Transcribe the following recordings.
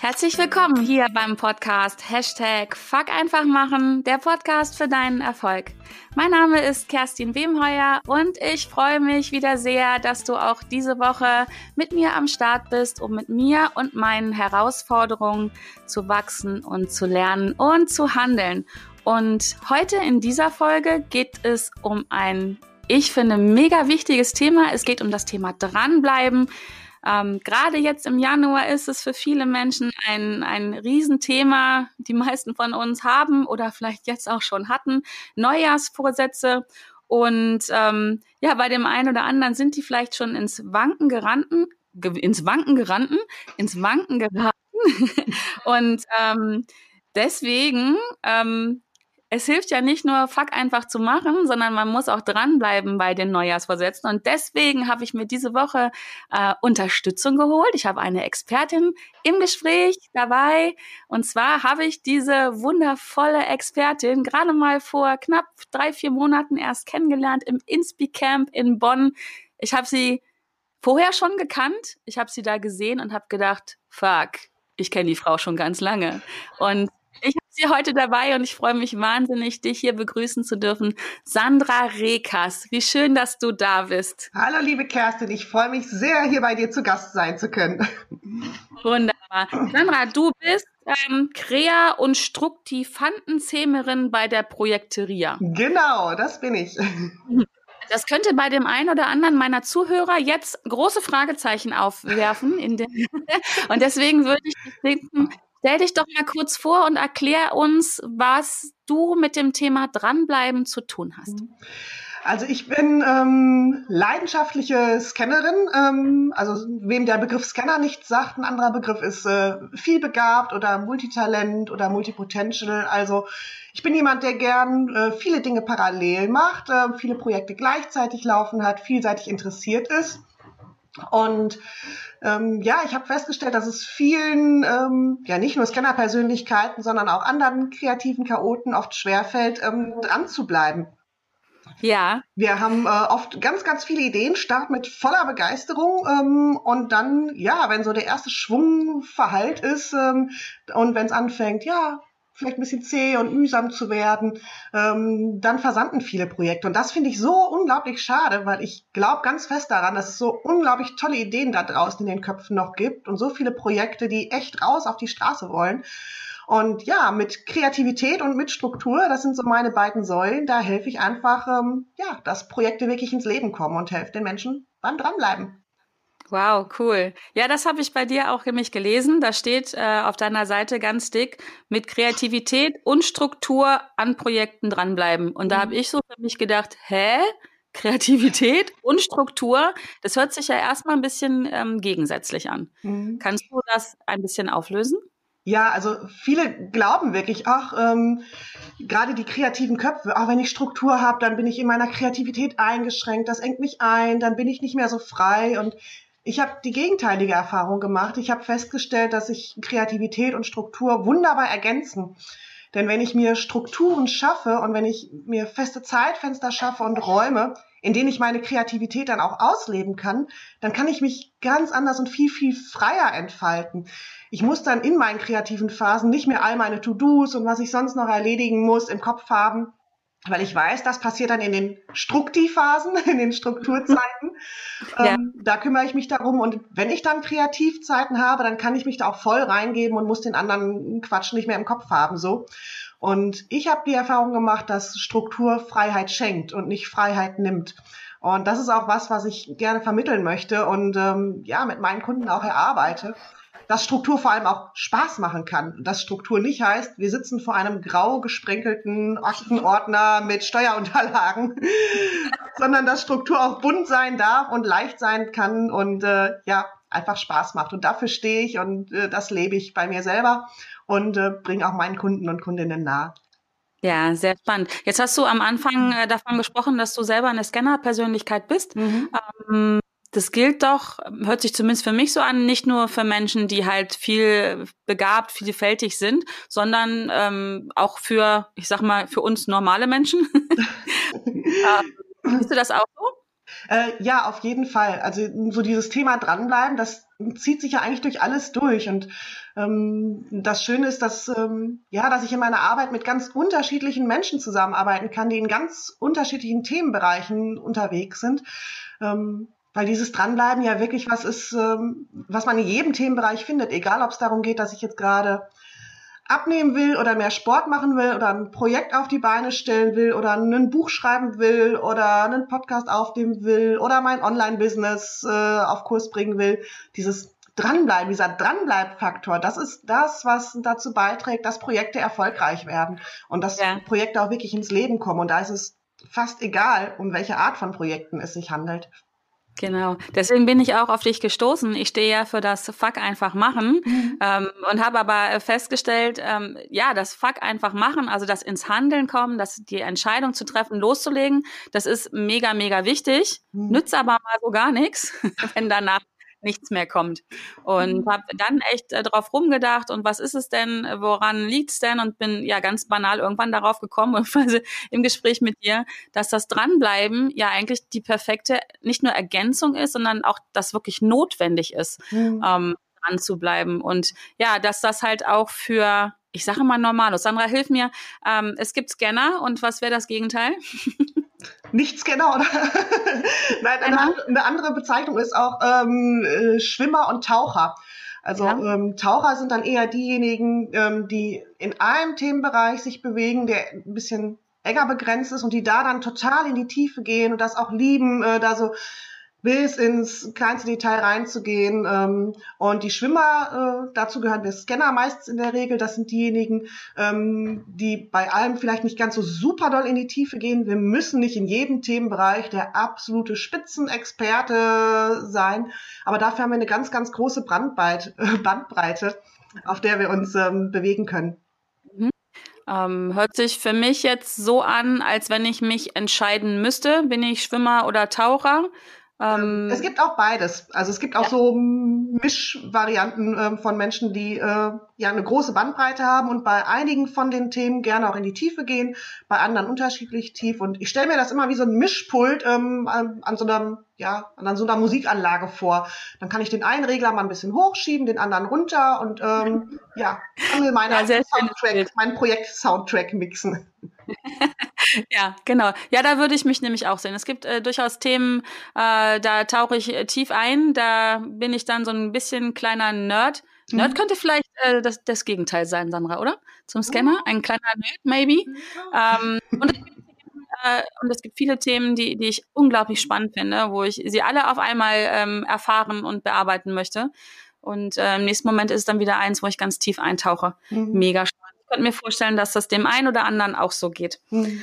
Herzlich willkommen hier beim Podcast Hashtag Fuck einfach machen, der Podcast für deinen Erfolg. Mein Name ist Kerstin Wemheuer und ich freue mich wieder sehr, dass du auch diese Woche mit mir am Start bist, um mit mir und meinen Herausforderungen zu wachsen und zu lernen und zu handeln. Und heute in dieser Folge geht es um ein, ich finde, mega wichtiges Thema. Es geht um das Thema dranbleiben ähm, Gerade jetzt im Januar ist es für viele Menschen ein, ein Riesenthema. Die meisten von uns haben oder vielleicht jetzt auch schon hatten Neujahrsvorsätze. Und ähm, ja, bei dem einen oder anderen sind die vielleicht schon ins Wanken gerannt, ins Wanken gerannt, ins Wanken geraten. und ähm, deswegen ähm, es hilft ja nicht nur, Fuck einfach zu machen, sondern man muss auch dranbleiben bei den Neujahrsvorsätzen. Und deswegen habe ich mir diese Woche äh, Unterstützung geholt. Ich habe eine Expertin im Gespräch dabei. Und zwar habe ich diese wundervolle Expertin gerade mal vor knapp drei, vier Monaten erst kennengelernt im Inspi Camp in Bonn. Ich habe sie vorher schon gekannt. Ich habe sie da gesehen und habe gedacht, fuck, ich kenne die Frau schon ganz lange. Und sie heute dabei und ich freue mich wahnsinnig, dich hier begrüßen zu dürfen. Sandra Rekas, wie schön, dass du da bist. Hallo, liebe Kerstin, ich freue mich sehr, hier bei dir zu Gast sein zu können. Wunderbar. Sandra, du bist ähm, Krea- und Struktivantenzähmerin bei der Projekteria. Genau, das bin ich. Das könnte bei dem einen oder anderen meiner Zuhörer jetzt große Fragezeichen aufwerfen. und deswegen würde ich dich bitten, Stell dich doch mal kurz vor und erklär uns, was du mit dem Thema Dranbleiben zu tun hast. Also ich bin ähm, leidenschaftliche Scannerin. Ähm, also wem der Begriff Scanner nicht sagt, ein anderer Begriff ist äh, vielbegabt oder Multitalent oder Multipotential. Also ich bin jemand, der gern äh, viele Dinge parallel macht, äh, viele Projekte gleichzeitig laufen hat, vielseitig interessiert ist. Und ähm, ja, ich habe festgestellt, dass es vielen, ähm, ja nicht nur Scanner-Persönlichkeiten, sondern auch anderen kreativen Chaoten oft schwerfällt, ähm, dran zu bleiben. Ja. Wir haben äh, oft ganz, ganz viele Ideen, starten mit voller Begeisterung ähm, und dann, ja, wenn so der erste Schwung verhallt ist ähm, und wenn es anfängt, ja, vielleicht ein bisschen zäh und mühsam zu werden, ähm, dann versanden viele Projekte. Und das finde ich so unglaublich schade, weil ich glaube ganz fest daran, dass es so unglaublich tolle Ideen da draußen in den Köpfen noch gibt und so viele Projekte, die echt raus auf die Straße wollen. Und ja, mit Kreativität und mit Struktur, das sind so meine beiden Säulen, da helfe ich einfach, ähm, ja, dass Projekte wirklich ins Leben kommen und helfe den Menschen beim Dranbleiben. Wow, cool. Ja, das habe ich bei dir auch nämlich gelesen. Da steht äh, auf deiner Seite ganz dick, mit Kreativität und Struktur an Projekten dranbleiben. Und da mhm. habe ich so für mich gedacht, hä? Kreativität und Struktur, das hört sich ja erstmal ein bisschen ähm, gegensätzlich an. Mhm. Kannst du das ein bisschen auflösen? Ja, also viele glauben wirklich, ach, ähm, gerade die kreativen Köpfe, ach, wenn ich Struktur habe, dann bin ich in meiner Kreativität eingeschränkt, das engt mich ein, dann bin ich nicht mehr so frei und ich habe die gegenteilige Erfahrung gemacht. Ich habe festgestellt, dass sich Kreativität und Struktur wunderbar ergänzen. Denn wenn ich mir Strukturen schaffe und wenn ich mir feste Zeitfenster schaffe und Räume, in denen ich meine Kreativität dann auch ausleben kann, dann kann ich mich ganz anders und viel, viel freier entfalten. Ich muss dann in meinen kreativen Phasen nicht mehr all meine To-Dos und was ich sonst noch erledigen muss im Kopf haben, weil ich weiß, das passiert dann in den Struktivphasen, in den Strukturzeiten. Ja. Ähm, da kümmere ich mich darum und wenn ich dann Kreativzeiten habe, dann kann ich mich da auch voll reingeben und muss den anderen Quatsch nicht mehr im Kopf haben, so. Und ich habe die Erfahrung gemacht, dass Struktur Freiheit schenkt und nicht Freiheit nimmt. Und das ist auch was, was ich gerne vermitteln möchte und ähm, ja mit meinen Kunden auch erarbeite dass Struktur vor allem auch Spaß machen kann. Dass Struktur nicht heißt, wir sitzen vor einem grau gesprenkelten Aktenordner mit Steuerunterlagen, sondern dass Struktur auch bunt sein darf und leicht sein kann und äh, ja, einfach Spaß macht. Und dafür stehe ich und äh, das lebe ich bei mir selber und äh, bringe auch meinen Kunden und Kundinnen nahe. Ja, sehr spannend. Jetzt hast du am Anfang äh, davon gesprochen, dass du selber eine Scanner-Persönlichkeit bist. Mhm. Ähm, das gilt doch, hört sich zumindest für mich so an, nicht nur für Menschen, die halt viel begabt, vielfältig sind, sondern ähm, auch für, ich sag mal, für uns normale Menschen. ähm, siehst du das auch so? Äh, ja, auf jeden Fall. Also so dieses Thema dranbleiben, das zieht sich ja eigentlich durch alles durch. Und ähm, das Schöne ist, dass ähm, ja, dass ich in meiner Arbeit mit ganz unterschiedlichen Menschen zusammenarbeiten kann, die in ganz unterschiedlichen Themenbereichen unterwegs sind. Ähm, weil dieses Dranbleiben ja wirklich was ist, ähm, was man in jedem Themenbereich findet, egal ob es darum geht, dass ich jetzt gerade abnehmen will oder mehr Sport machen will oder ein Projekt auf die Beine stellen will oder ein Buch schreiben will oder einen Podcast aufnehmen will oder mein Online-Business äh, auf Kurs bringen will. Dieses Dranbleiben, dieser Dranbleibfaktor, das ist das, was dazu beiträgt, dass Projekte erfolgreich werden und dass ja. Projekte auch wirklich ins Leben kommen. Und da ist es fast egal, um welche Art von Projekten es sich handelt. Genau, deswegen bin ich auch auf dich gestoßen. Ich stehe ja für das Fuck einfach machen mhm. ähm, und habe aber festgestellt, ähm, ja, das Fuck einfach machen, also das ins Handeln kommen, das die Entscheidung zu treffen, loszulegen, das ist mega, mega wichtig, mhm. nützt aber mal so gar nichts, wenn danach nichts mehr kommt. Und mhm. habe dann echt äh, drauf rumgedacht und was ist es denn, woran liegt's denn? Und bin ja ganz banal irgendwann darauf gekommen, im Gespräch mit dir, dass das Dranbleiben ja eigentlich die perfekte, nicht nur Ergänzung ist, sondern auch das wirklich notwendig ist, mhm. ähm, dran zu bleiben. Und ja, dass das halt auch für ich sage mal normal. Sandra, hilf mir. Ähm, es gibt Scanner und was wäre das Gegenteil? Nichts genau. Nein, eine, eine, andere Bezeichnung ist auch ähm, äh, Schwimmer und Taucher. Also ja. ähm, Taucher sind dann eher diejenigen, ähm, die in einem Themenbereich sich bewegen, der ein bisschen enger begrenzt ist und die da dann total in die Tiefe gehen und das auch lieben, äh, da so bis ins kleinste Detail reinzugehen. Ähm, und die Schwimmer, äh, dazu gehören wir Scanner meistens in der Regel. Das sind diejenigen, ähm, die bei allem vielleicht nicht ganz so super doll in die Tiefe gehen. Wir müssen nicht in jedem Themenbereich der absolute Spitzenexperte sein. Aber dafür haben wir eine ganz, ganz große Brandbreite, Bandbreite, auf der wir uns ähm, bewegen können. Mhm. Ähm, hört sich für mich jetzt so an, als wenn ich mich entscheiden müsste, bin ich Schwimmer oder Taucher. Ähm, es gibt auch beides. Also es gibt auch ja. so Mischvarianten äh, von Menschen, die äh, ja eine große Bandbreite haben und bei einigen von den Themen gerne auch in die Tiefe gehen, bei anderen unterschiedlich tief. Und ich stelle mir das immer wie so ein Mischpult ähm, an, an so einer ja, an so einer Musikanlage vor. Dann kann ich den einen Regler mal ein bisschen hochschieben, den anderen runter und ähm, ja, kann mir meine ja, Soundtrack, mein Projekt Soundtrack mixen. ja, genau. Ja, da würde ich mich nämlich auch sehen. Es gibt äh, durchaus Themen, äh, da tauche ich äh, tief ein. Da bin ich dann so ein bisschen kleiner Nerd. Mhm. Nerd könnte vielleicht äh, das, das Gegenteil sein, Sandra, oder? Zum Scanner? Ein kleiner Nerd, maybe. Ähm, und, äh, und es gibt viele Themen, die, die ich unglaublich spannend finde, wo ich sie alle auf einmal ähm, erfahren und bearbeiten möchte. Und äh, im nächsten Moment ist es dann wieder eins, wo ich ganz tief eintauche. Mhm. Mega spannend könnte mir vorstellen, dass das dem einen oder anderen auch so geht. Mhm.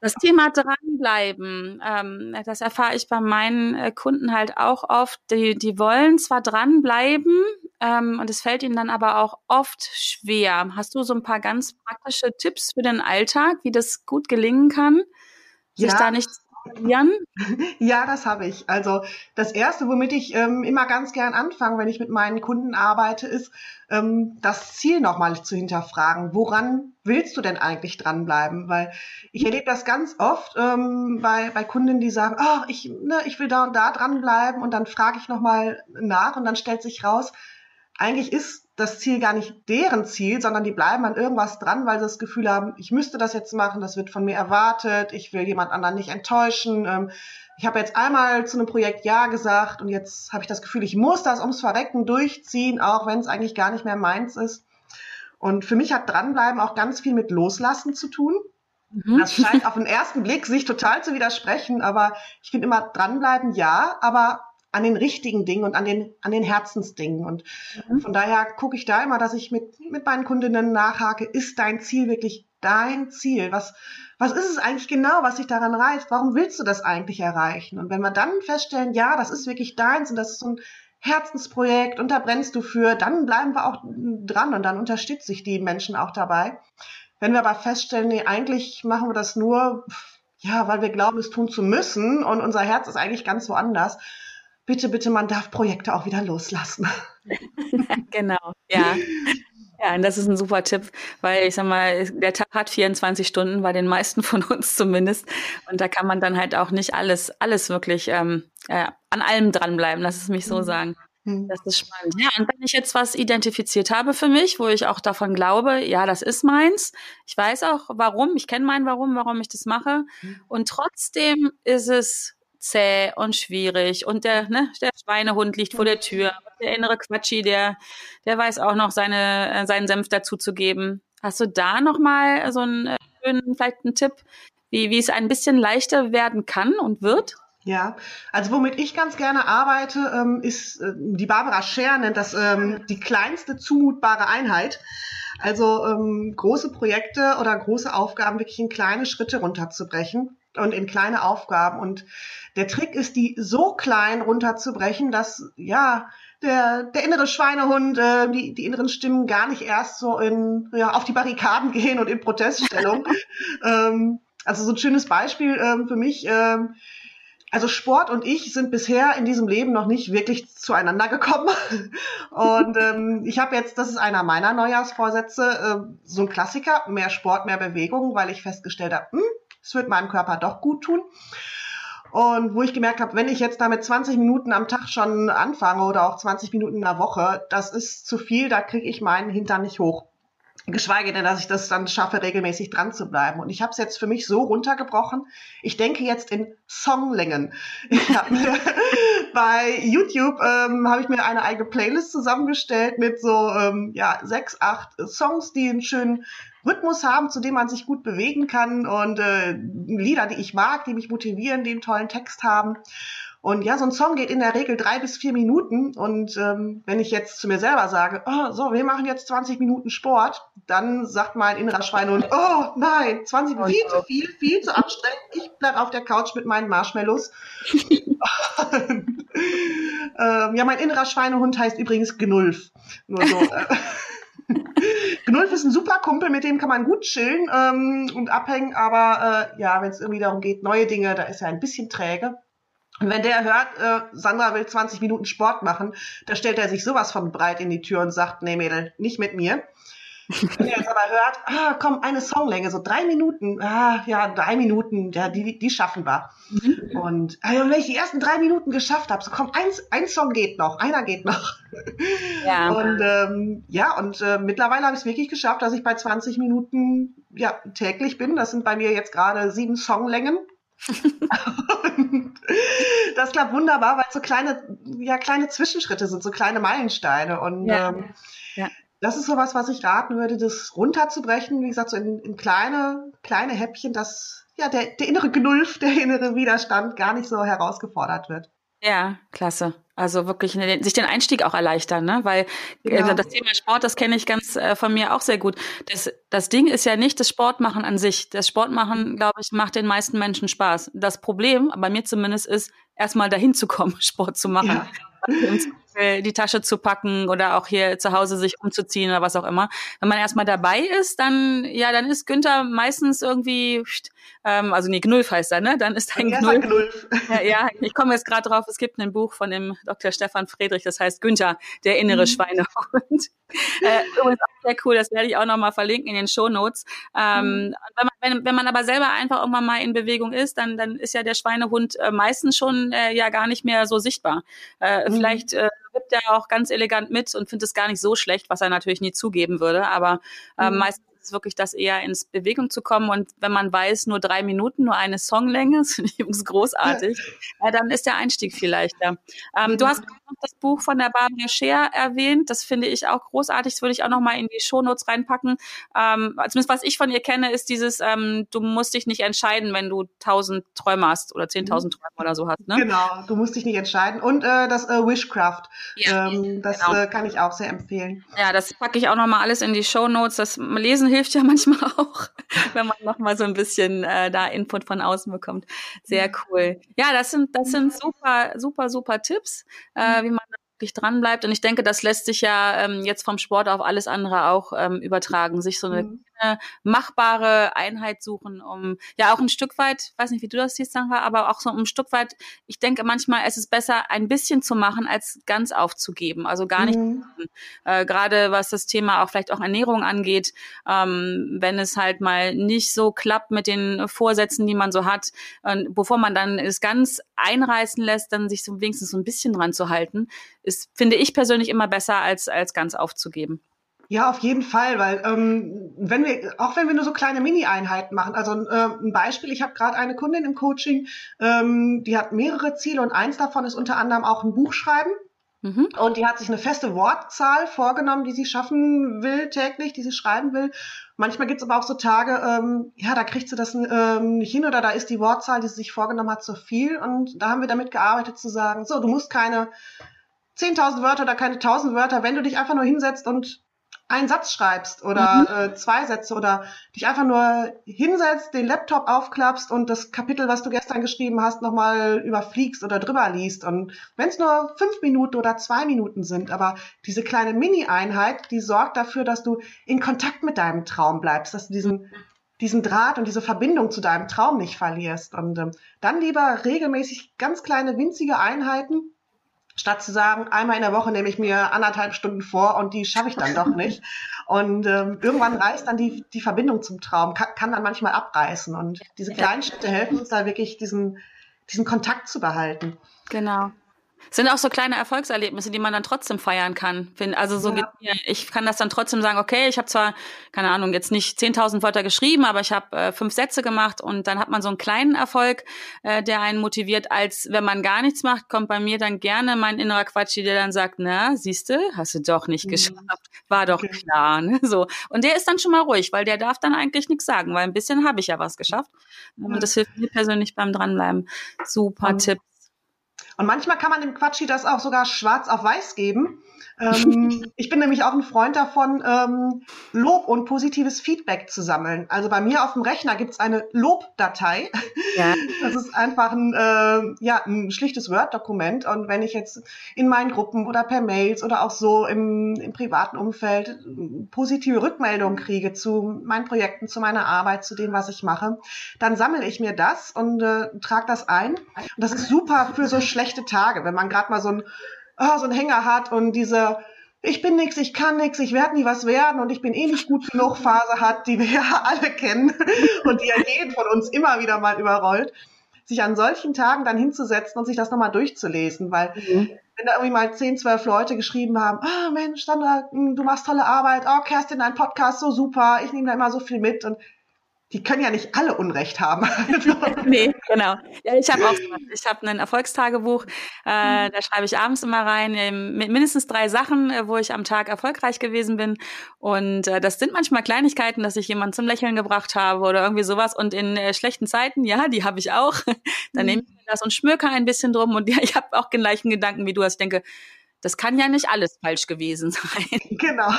Das Thema dranbleiben, ähm, das erfahre ich bei meinen äh, Kunden halt auch oft. Die, die wollen zwar dranbleiben, ähm, und es fällt ihnen dann aber auch oft schwer. Hast du so ein paar ganz praktische Tipps für den Alltag, wie das gut gelingen kann, sich ja. da nicht Jan? Ja, das habe ich. Also das Erste, womit ich ähm, immer ganz gern anfange, wenn ich mit meinen Kunden arbeite, ist ähm, das Ziel nochmal zu hinterfragen. Woran willst du denn eigentlich dranbleiben? Weil ich erlebe das ganz oft ähm, bei, bei Kunden, die sagen, oh, ich, ne, ich will da und da dranbleiben und dann frage ich nochmal nach und dann stellt sich raus, eigentlich ist das Ziel gar nicht deren Ziel, sondern die bleiben an irgendwas dran, weil sie das Gefühl haben, ich müsste das jetzt machen, das wird von mir erwartet, ich will jemand anderen nicht enttäuschen. Ähm, ich habe jetzt einmal zu einem Projekt Ja gesagt und jetzt habe ich das Gefühl, ich muss das ums Verrecken durchziehen, auch wenn es eigentlich gar nicht mehr meins ist. Und für mich hat dranbleiben auch ganz viel mit Loslassen zu tun. Mhm. Das scheint auf den ersten Blick sich total zu widersprechen, aber ich finde immer dranbleiben ja, aber an den richtigen Dingen und an den, an den Herzensdingen. Und mhm. von daher gucke ich da immer, dass ich mit, mit meinen Kundinnen nachhake, ist dein Ziel wirklich dein Ziel? Was, was ist es eigentlich genau, was dich daran reizt? Warum willst du das eigentlich erreichen? Und wenn wir dann feststellen, ja, das ist wirklich deins und das ist so ein Herzensprojekt und da brennst du für, dann bleiben wir auch dran und dann unterstütze ich die Menschen auch dabei. Wenn wir aber feststellen, nee, eigentlich machen wir das nur, ja, weil wir glauben, es tun zu müssen und unser Herz ist eigentlich ganz woanders, bitte, bitte, man darf Projekte auch wieder loslassen. genau, ja. Ja, und das ist ein super Tipp, weil ich sag mal, der Tag hat 24 Stunden, bei den meisten von uns zumindest. Und da kann man dann halt auch nicht alles, alles wirklich ähm, äh, an allem dranbleiben, lass es mich so mhm. sagen. Mhm. Das ist spannend. Ja, und wenn ich jetzt was identifiziert habe für mich, wo ich auch davon glaube, ja, das ist meins. Ich weiß auch, warum. Ich kenne mein Warum, warum ich das mache. Mhm. Und trotzdem ist es zäh und schwierig und der, ne, der Schweinehund liegt vor der Tür. Der innere Quatschi, der, der weiß auch noch seine, äh, seinen Senf dazu zu geben. Hast du da nochmal so einen äh, schönen, vielleicht einen Tipp, wie, wie es ein bisschen leichter werden kann und wird? Ja, also womit ich ganz gerne arbeite, ähm, ist, äh, die Barbara Scher nennt das ähm, die kleinste zumutbare Einheit. Also ähm, große Projekte oder große Aufgaben wirklich in kleine Schritte runterzubrechen und in kleine Aufgaben. Und der Trick ist, die so klein runterzubrechen, dass ja der, der innere Schweinehund, äh, die, die inneren Stimmen gar nicht erst so in, ja, auf die Barrikaden gehen und in Proteststellung. ähm, also so ein schönes Beispiel ähm, für mich. Ähm, also Sport und ich sind bisher in diesem Leben noch nicht wirklich zueinander gekommen. Und ähm, ich habe jetzt, das ist einer meiner Neujahrsvorsätze, äh, so ein Klassiker, mehr Sport, mehr Bewegung, weil ich festgestellt habe, hm, es wird meinem Körper doch gut tun. Und wo ich gemerkt habe, wenn ich jetzt damit 20 Minuten am Tag schon anfange oder auch 20 Minuten in der Woche, das ist zu viel, da kriege ich meinen Hintern nicht hoch. Geschweige denn, dass ich das dann schaffe, regelmäßig dran zu bleiben. Und ich habe es jetzt für mich so runtergebrochen. Ich denke jetzt in Songlängen. Ich hab mir, bei YouTube ähm, habe ich mir eine eigene Playlist zusammengestellt mit so ähm, ja sechs, acht Songs, die einen schönen Rhythmus haben, zu dem man sich gut bewegen kann und äh, Lieder, die ich mag, die mich motivieren, die einen tollen Text haben. Und ja, so ein Song geht in der Regel drei bis vier Minuten. Und ähm, wenn ich jetzt zu mir selber sage, oh, so, wir machen jetzt 20 Minuten Sport, dann sagt mein innerer Schweinehund, oh nein, 20 Minuten, viel zu viel, viel zu anstrengend. Ich bleib auf der Couch mit meinen Marshmallows. ähm, ja, mein innerer Schweinehund heißt übrigens Gnulf. Nur so. Gnulf ist ein super Kumpel, mit dem kann man gut chillen ähm, und abhängen, aber äh, ja, wenn es irgendwie darum geht, neue Dinge, da ist er ein bisschen träge. Und wenn der hört, äh, Sandra will 20 Minuten Sport machen, da stellt er sich sowas von breit in die Tür und sagt, nee Mädel, nicht mit mir. Wenn er jetzt aber hört, ah, komm, eine Songlänge, so drei Minuten, ah, ja, drei Minuten, ja, die, die schaffen wir. Mhm. Und also, wenn ich die ersten drei Minuten geschafft habe, so komm, eins, ein Song geht noch, einer geht noch. Ja. Und ähm, ja, und äh, mittlerweile habe ich es wirklich geschafft, dass ich bei 20 Minuten ja täglich bin. Das sind bei mir jetzt gerade sieben Songlängen. das klappt wunderbar, weil so kleine, ja, kleine Zwischenschritte sind, so kleine Meilensteine. Und ja. Ähm, ja. Das ist sowas, was ich raten würde, das runterzubrechen, wie gesagt, so in, in kleine, kleine Häppchen, dass ja der, der innere Gnulf, der innere Widerstand gar nicht so herausgefordert wird. Ja, klasse. Also wirklich ne, sich den Einstieg auch erleichtern, ne? Weil äh, genau. das Thema Sport, das kenne ich ganz äh, von mir auch sehr gut. Das, das Ding ist ja nicht das Sportmachen an sich. Das Sportmachen, glaube ich, macht den meisten Menschen Spaß. Das Problem, bei mir zumindest, ist, erstmal dahin zu kommen, Sport zu machen. Ja. Die Tasche zu packen oder auch hier zu Hause sich umzuziehen oder was auch immer. Wenn man erstmal dabei ist, dann, ja, dann ist Günther meistens irgendwie, ähm, also nee, Gnulf heißt er, ne? Dann ist ein Gnulf. Gnulf. Ja, ja, ich komme jetzt gerade drauf, es gibt ein Buch von dem Dr. Stefan Friedrich, das heißt Günther, der innere mhm. Schweinehund. äh, übrigens auch sehr cool, das werde ich auch nochmal verlinken in den Show Notes. Ähm, mhm. wenn, man, wenn, wenn man aber selber einfach irgendwann mal in Bewegung ist, dann, dann ist ja der Schweinehund äh, meistens schon äh, ja gar nicht mehr so sichtbar. Äh, mhm. Vielleicht äh, wippt er auch ganz elegant mit und findet es gar nicht so schlecht, was er natürlich nie zugeben würde. Aber äh, mhm. meistens ist wirklich das eher ins Bewegung zu kommen. Und wenn man weiß, nur drei Minuten, nur eine Songlänge, das finde ich übrigens großartig, ja. dann ist der Einstieg viel leichter. Ähm, mhm. Du hast noch das Buch von der Barbara Scher erwähnt. Das finde ich auch großartig. Das würde ich auch noch mal in die Shownotes reinpacken. Ähm, zumindest was ich von ihr kenne, ist dieses, ähm, du musst dich nicht entscheiden, wenn du tausend Träume hast oder zehntausend. Träume oder so hast. Ne? Genau, du musst dich nicht entscheiden. Und äh, das äh, Wishcraft, ja, ähm, das genau. äh, kann ich auch sehr empfehlen. Ja, das packe ich auch noch mal alles in die Shownotes. Das Lesen hilft ja manchmal auch, wenn man noch mal so ein bisschen äh, da Input von außen bekommt. Sehr cool. Ja, das sind das sind super super super Tipps. Äh, wie man wirklich dran bleibt. Und ich denke, das lässt sich ja ähm, jetzt vom Sport auf alles andere auch ähm, übertragen, sich so eine mhm. Eine machbare Einheit suchen, um ja auch ein Stück weit, weiß nicht, wie du das siehst, Sandra, aber auch so ein Stück weit, ich denke manchmal, es ist besser, ein bisschen zu machen, als ganz aufzugeben. Also gar nicht, mhm. äh, gerade was das Thema auch vielleicht auch Ernährung angeht, ähm, wenn es halt mal nicht so klappt mit den Vorsätzen, die man so hat, äh, bevor man dann es ganz einreißen lässt, dann sich so wenigstens so ein bisschen dran zu halten, ist, finde ich persönlich immer besser, als, als ganz aufzugeben. Ja, auf jeden Fall, weil ähm, wenn wir, auch wenn wir nur so kleine Mini-Einheiten machen, also äh, ein Beispiel, ich habe gerade eine Kundin im Coaching, ähm, die hat mehrere Ziele und eins davon ist unter anderem auch ein Buch schreiben. Mhm. Und die hat sich eine feste Wortzahl vorgenommen, die sie schaffen will täglich, die sie schreiben will. Manchmal gibt's aber auch so Tage, ähm, ja, da kriegt sie das ähm, nicht hin oder da ist die Wortzahl, die sie sich vorgenommen hat, zu viel. Und da haben wir damit gearbeitet zu sagen, so, du musst keine 10.000 Wörter oder keine 1.000 Wörter, wenn du dich einfach nur hinsetzt und einen Satz schreibst oder mhm. äh, zwei Sätze oder dich einfach nur hinsetzt, den Laptop aufklappst und das Kapitel, was du gestern geschrieben hast, nochmal überfliegst oder drüber liest. Und wenn es nur fünf Minuten oder zwei Minuten sind, aber diese kleine Mini-Einheit, die sorgt dafür, dass du in Kontakt mit deinem Traum bleibst, dass du diesen diesen Draht und diese Verbindung zu deinem Traum nicht verlierst. Und ähm, dann lieber regelmäßig ganz kleine, winzige Einheiten, statt zu sagen, einmal in der Woche nehme ich mir anderthalb Stunden vor und die schaffe ich dann doch nicht. Und ähm, irgendwann reißt dann die, die Verbindung zum Traum, kann, kann dann manchmal abreißen. Und diese kleinen Schritte helfen uns da wirklich, diesen, diesen Kontakt zu behalten. Genau sind auch so kleine Erfolgserlebnisse, die man dann trotzdem feiern kann. Also so ja. mir, ich kann das dann trotzdem sagen, okay, ich habe zwar, keine Ahnung, jetzt nicht 10.000 Wörter geschrieben, aber ich habe äh, fünf Sätze gemacht und dann hat man so einen kleinen Erfolg, äh, der einen motiviert, als wenn man gar nichts macht, kommt bei mir dann gerne mein innerer Quatschi, der dann sagt, na, siehste, hast du doch nicht mhm. geschafft, war doch okay. klar. Ne? So. Und der ist dann schon mal ruhig, weil der darf dann eigentlich nichts sagen, weil ein bisschen habe ich ja was geschafft. Und das hilft mir persönlich beim Dranbleiben. Super mhm. Tipp. Und manchmal kann man dem Quatschi das auch sogar schwarz auf weiß geben. Ähm, ich bin nämlich auch ein Freund davon, ähm, Lob und positives Feedback zu sammeln. Also bei mir auf dem Rechner gibt's eine Lobdatei. Ja. Das ist einfach ein, äh, ja, ein schlichtes Word-Dokument. Und wenn ich jetzt in meinen Gruppen oder per Mails oder auch so im, im privaten Umfeld positive Rückmeldungen kriege zu meinen Projekten, zu meiner Arbeit, zu dem, was ich mache, dann sammle ich mir das und äh, trage das ein. Und das ist super für so schlechte Tage, wenn man gerade mal so ein oh, so einen Hänger hat und diese ich bin nix, ich kann nix, ich werde nie was werden und ich bin eh nicht gut genug Phase hat, die wir ja alle kennen und die ja jeden von uns immer wieder mal überrollt, sich an solchen Tagen dann hinzusetzen und sich das nochmal durchzulesen, weil mhm. wenn da irgendwie mal 10, 12 Leute geschrieben haben, ah oh, Mensch, Sandra, du machst tolle Arbeit, oh Kerstin, dein Podcast so super, ich nehme da immer so viel mit und die können ja nicht alle Unrecht haben. nee, genau. Ja, ich habe auch ich habe ein Erfolgstagebuch, äh, mhm. da schreibe ich abends immer rein mit mindestens drei Sachen, äh, wo ich am Tag erfolgreich gewesen bin. Und äh, das sind manchmal Kleinigkeiten, dass ich jemanden zum Lächeln gebracht habe oder irgendwie sowas. Und in äh, schlechten Zeiten, ja, die habe ich auch. Dann mhm. nehme ich mir das und schmöke ein bisschen drum. Und ja, ich habe auch den gleichen Gedanken wie du. Also ich denke, das kann ja nicht alles falsch gewesen sein. Genau.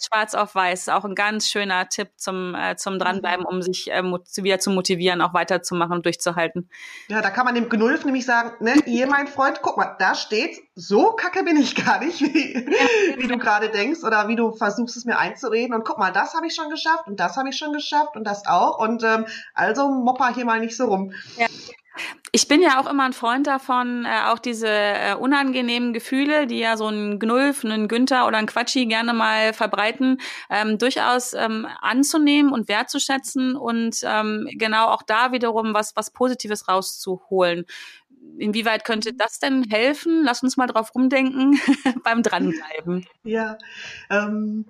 Schwarz auf Weiß ist auch ein ganz schöner Tipp zum, äh, zum Dranbleiben, um sich äh, wieder zu motivieren, auch weiterzumachen und durchzuhalten. Ja, da kann man dem Gnulf nämlich sagen, ne, ihr mein Freund, guck mal, da steht, so kacke bin ich gar nicht, wie, wie du gerade denkst oder wie du versuchst es mir einzureden. Und guck mal, das habe ich schon geschafft und das habe ich schon geschafft und das auch. Und ähm, also mopper hier mal nicht so rum. Ja. Ich bin ja auch immer ein Freund davon, äh, auch diese äh, unangenehmen Gefühle, die ja so ein Gnulf, ein Günther oder ein Quatschi gerne mal verbreiten, ähm, durchaus ähm, anzunehmen und wertzuschätzen und ähm, genau auch da wiederum was, was Positives rauszuholen. Inwieweit könnte das denn helfen? Lass uns mal drauf rumdenken beim Dranbleiben. Ja, ähm,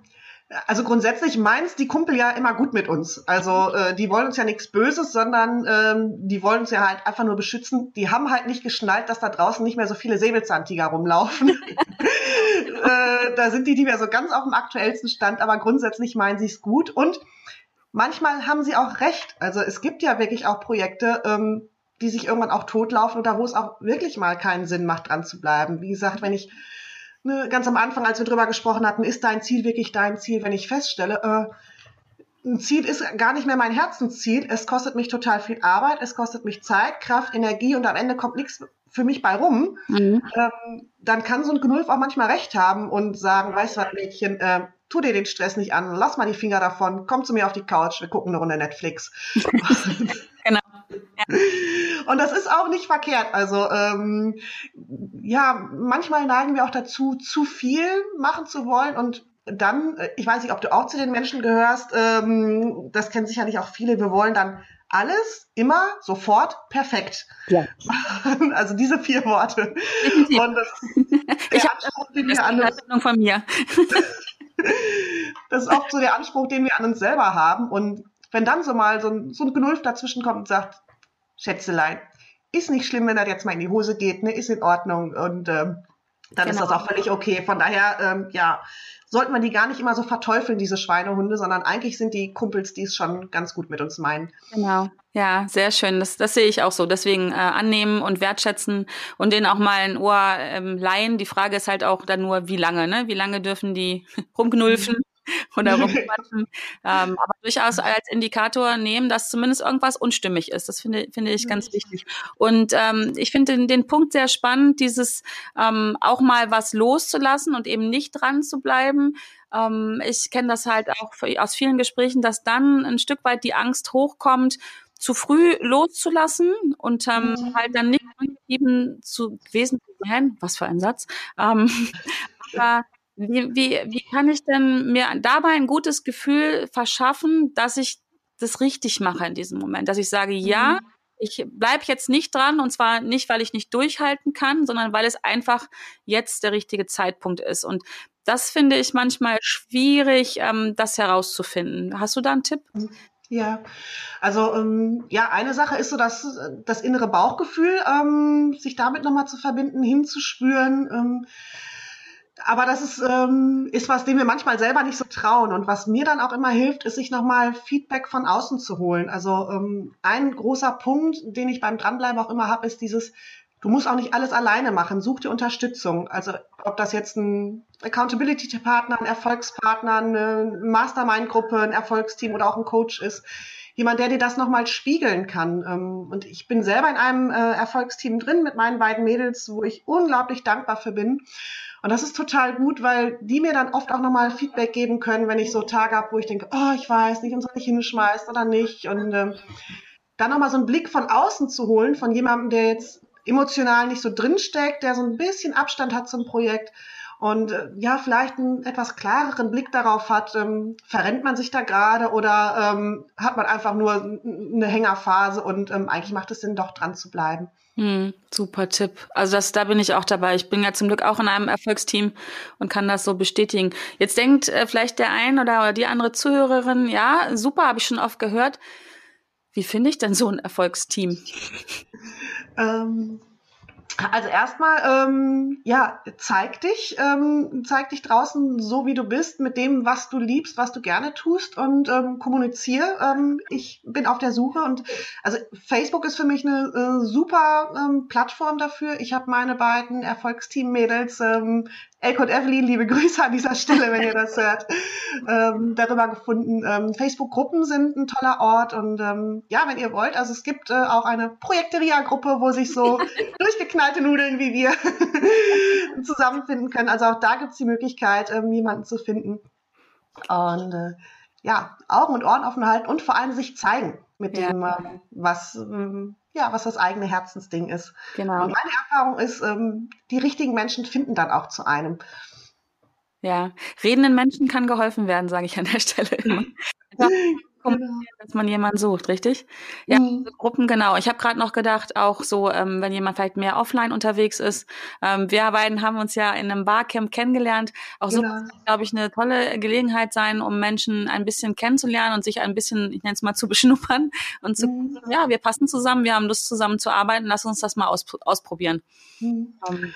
also grundsätzlich meins die Kumpel ja immer gut mit uns. Also äh, die wollen uns ja nichts Böses, sondern ähm, die wollen uns ja halt einfach nur beschützen. Die haben halt nicht geschnallt, dass da draußen nicht mehr so viele Säbelzahntiger rumlaufen. äh, da sind die nicht mehr so ganz auf dem aktuellsten Stand, aber grundsätzlich meinen sie es gut. Und manchmal haben sie auch recht. Also es gibt ja wirklich auch Projekte, ähm, die sich irgendwann auch totlaufen oder wo es auch wirklich mal keinen Sinn macht, dran zu bleiben. Wie gesagt, wenn ich ne, ganz am Anfang, als wir drüber gesprochen hatten, ist dein Ziel wirklich dein Ziel, wenn ich feststelle, äh, ein Ziel ist gar nicht mehr mein Herzensziel, es kostet mich total viel Arbeit, es kostet mich Zeit, Kraft, Energie und am Ende kommt nichts für mich bei rum, mhm. ähm, dann kann so ein Gnulf auch manchmal recht haben und sagen, weißt du was, Mädchen, äh, tu dir den Stress nicht an, lass mal die Finger davon, komm zu mir auf die Couch, wir gucken eine Runde Netflix. Und das ist auch nicht verkehrt. Also ähm, ja, manchmal neigen wir auch dazu, zu viel machen zu wollen und dann, äh, ich weiß nicht, ob du auch zu den Menschen gehörst, ähm, das kennen sicherlich auch viele, wir wollen dann alles immer sofort perfekt. Ja. Also diese vier Worte. Und das ich habe den wir an uns, von mir. das ist oft so der Anspruch, den wir an uns selber haben. Und wenn dann so mal so ein, so ein Gnulf dazwischen kommt und sagt, Schätzelein, ist nicht schlimm, wenn er jetzt mal in die Hose geht, ne, ist in Ordnung. Und ähm, dann genau. ist das auch völlig okay. Von daher, ähm, ja, sollte man die gar nicht immer so verteufeln, diese Schweinehunde, sondern eigentlich sind die Kumpels, die es schon ganz gut mit uns meinen. Genau. Ja, sehr schön. Das, das sehe ich auch so. Deswegen äh, annehmen und wertschätzen und denen auch mal ein Ohr ähm, leihen. Die Frage ist halt auch dann nur, wie lange, ne? Wie lange dürfen die rumknulfen? oder rumquatschen. ähm, aber durchaus als Indikator nehmen, dass zumindest irgendwas unstimmig ist. Das finde, finde ich ganz wichtig. Und ähm, ich finde den, den Punkt sehr spannend, dieses ähm, auch mal was loszulassen und eben nicht dran zu bleiben. Ähm, ich kenne das halt auch aus vielen Gesprächen, dass dann ein Stück weit die Angst hochkommt, zu früh loszulassen und ähm, mhm. halt dann nicht eben zu gewesen zu sein, was für ein Satz, ähm, aber wie, wie, wie kann ich denn mir dabei ein gutes Gefühl verschaffen, dass ich das richtig mache in diesem Moment? Dass ich sage, ja, mhm. ich bleibe jetzt nicht dran und zwar nicht, weil ich nicht durchhalten kann, sondern weil es einfach jetzt der richtige Zeitpunkt ist. Und das finde ich manchmal schwierig, ähm, das herauszufinden. Hast du da einen Tipp? Mhm. Ja, also ähm, ja, eine Sache ist so, dass das innere Bauchgefühl, ähm, sich damit nochmal zu verbinden, hinzuspüren. Ähm, aber das ist, ähm, ist was, dem wir manchmal selber nicht so trauen. Und was mir dann auch immer hilft, ist, sich nochmal Feedback von außen zu holen. Also ähm, ein großer Punkt, den ich beim Dranbleiben auch immer habe, ist dieses, du musst auch nicht alles alleine machen. Such dir Unterstützung. Also ob das jetzt ein Accountability-Partner, ein Erfolgspartner, eine Mastermind-Gruppe, ein Erfolgsteam oder auch ein Coach ist. Jemand, der dir das nochmal spiegeln kann. Ähm, und ich bin selber in einem äh, Erfolgsteam drin mit meinen beiden Mädels, wo ich unglaublich dankbar für bin. Und das ist total gut, weil die mir dann oft auch nochmal Feedback geben können, wenn ich so Tage habe, wo ich denke, oh, ich weiß nicht, und soll ich hinschmeißen oder nicht. Und ähm, dann nochmal so einen Blick von außen zu holen, von jemandem, der jetzt emotional nicht so drinsteckt, der so ein bisschen Abstand hat zum Projekt und äh, ja, vielleicht einen etwas klareren Blick darauf hat, ähm, verrennt man sich da gerade oder ähm, hat man einfach nur eine Hängerphase und ähm, eigentlich macht es Sinn, doch dran zu bleiben. Hm, super Tipp. Also das, da bin ich auch dabei. Ich bin ja zum Glück auch in einem Erfolgsteam und kann das so bestätigen. Jetzt denkt äh, vielleicht der ein oder, oder die andere Zuhörerin, ja, super, habe ich schon oft gehört. Wie finde ich denn so ein Erfolgsteam? ähm, also erstmal, ähm, ja, zeig dich, ähm, zeig dich draußen so, wie du bist, mit dem, was du liebst, was du gerne tust und ähm, kommuniziere. Ähm, ich bin auf der Suche und also Facebook ist für mich eine äh, super ähm, Plattform dafür. Ich habe meine beiden Erfolgsteam-Mädels ähm, Elke und Evelyn, liebe Grüße an dieser Stelle, wenn ihr das hört, ähm, darüber gefunden. Ähm, Facebook-Gruppen sind ein toller Ort und ähm, ja, wenn ihr wollt, also es gibt äh, auch eine Projekteria-Gruppe, wo sich so durchgeknallte Nudeln wie wir zusammenfinden können. Also auch da gibt's die Möglichkeit, ähm, jemanden zu finden. Und äh, ja, Augen und Ohren offen halten und vor allem sich zeigen mit ja. dem, ähm, was ähm, ja, was das eigene Herzensding ist. Genau. Und meine Erfahrung ist, ähm, die richtigen Menschen finden dann auch zu einem. Ja, redenden Menschen kann geholfen werden, sage ich an der Stelle immer. kommunizieren, genau. dass man jemanden sucht, richtig? Ja, mhm. Gruppen, genau. Ich habe gerade noch gedacht, auch so, ähm, wenn jemand vielleicht mehr offline unterwegs ist. Ähm, wir beiden haben uns ja in einem Barcamp kennengelernt. Auch genau. so kann, glaube ich, eine tolle Gelegenheit sein, um Menschen ein bisschen kennenzulernen und sich ein bisschen, ich nenne es mal, zu beschnuppern und zu, mhm. ja, wir passen zusammen, wir haben Lust zusammen zu arbeiten, lass uns das mal aus, ausprobieren. Mhm. Ähm,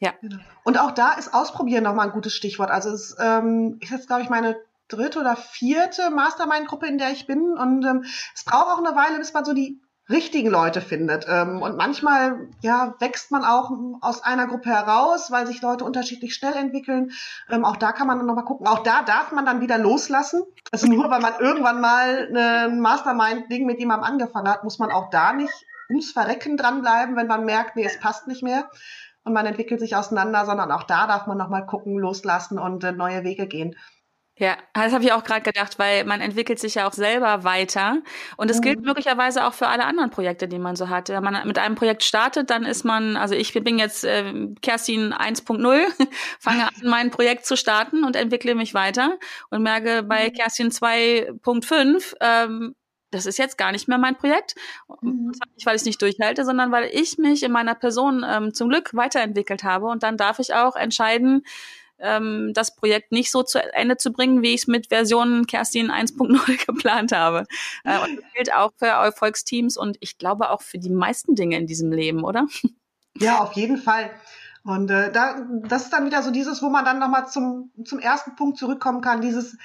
ja. Genau. Und auch da ist Ausprobieren nochmal ein gutes Stichwort. Also es ähm, ist jetzt, glaube ich, meine dritte oder vierte Mastermind-Gruppe, in der ich bin. Und ähm, es braucht auch eine Weile, bis man so die richtigen Leute findet. Ähm, und manchmal ja, wächst man auch aus einer Gruppe heraus, weil sich Leute unterschiedlich schnell entwickeln. Ähm, auch da kann man dann nochmal gucken. Auch da darf man dann wieder loslassen. Also nur weil man irgendwann mal ein Mastermind-Ding mit jemandem angefangen hat, muss man auch da nicht ums Verrecken dranbleiben, wenn man merkt, nee, es passt nicht mehr und man entwickelt sich auseinander, sondern auch da darf man nochmal gucken, loslassen und äh, neue Wege gehen. Ja, das habe ich auch gerade gedacht, weil man entwickelt sich ja auch selber weiter. Und es mhm. gilt möglicherweise auch für alle anderen Projekte, die man so hat. Wenn man mit einem Projekt startet, dann ist man, also ich bin jetzt äh, Kerstin 1.0, fange an, mein Projekt zu starten und entwickle mich weiter und merke bei mhm. Kerstin 2.5, ähm, das ist jetzt gar nicht mehr mein Projekt. Mhm. Nicht, weil ich es nicht durchhalte, sondern weil ich mich in meiner Person ähm, zum Glück weiterentwickelt habe. Und dann darf ich auch entscheiden, ähm, das Projekt nicht so zu Ende zu bringen, wie ich es mit Version Kerstin 1.0 geplant habe. Äh, und das gilt auch für Erfolgsteams und ich glaube auch für die meisten Dinge in diesem Leben, oder? Ja, auf jeden Fall. Und äh, da, das ist dann wieder so dieses, wo man dann nochmal zum, zum ersten Punkt zurückkommen kann, dieses,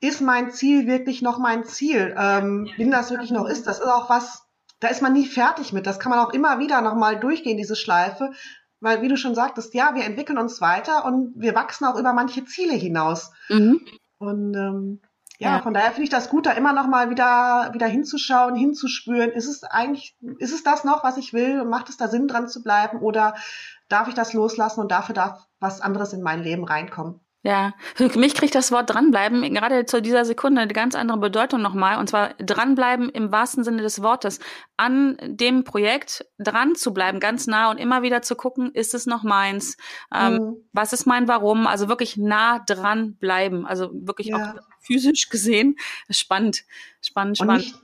ist mein Ziel wirklich noch mein Ziel? Ähm, wenn das wirklich noch ist, das ist auch was, da ist man nie fertig mit. Das kann man auch immer wieder nochmal durchgehen, diese Schleife. Weil, wie du schon sagtest, ja, wir entwickeln uns weiter und wir wachsen auch über manche Ziele hinaus. Mhm. Und ähm, ja, ja, von daher finde ich das gut, da immer noch mal wieder, wieder hinzuschauen, hinzuspüren. Ist es eigentlich, ist es das noch, was ich will? Macht es da Sinn, dran zu bleiben? Oder darf ich das loslassen und dafür darf was anderes in mein Leben reinkommen? Ja, für mich kriegt das Wort dranbleiben gerade zu dieser Sekunde eine ganz andere Bedeutung nochmal. Und zwar dranbleiben im wahrsten Sinne des Wortes. An dem Projekt dran zu bleiben, ganz nah und immer wieder zu gucken, ist es noch meins? Ähm, mhm. Was ist mein Warum? Also wirklich nah dran bleiben. Also wirklich ja. auch physisch gesehen. Spannend, spannend, spannend. Und nicht,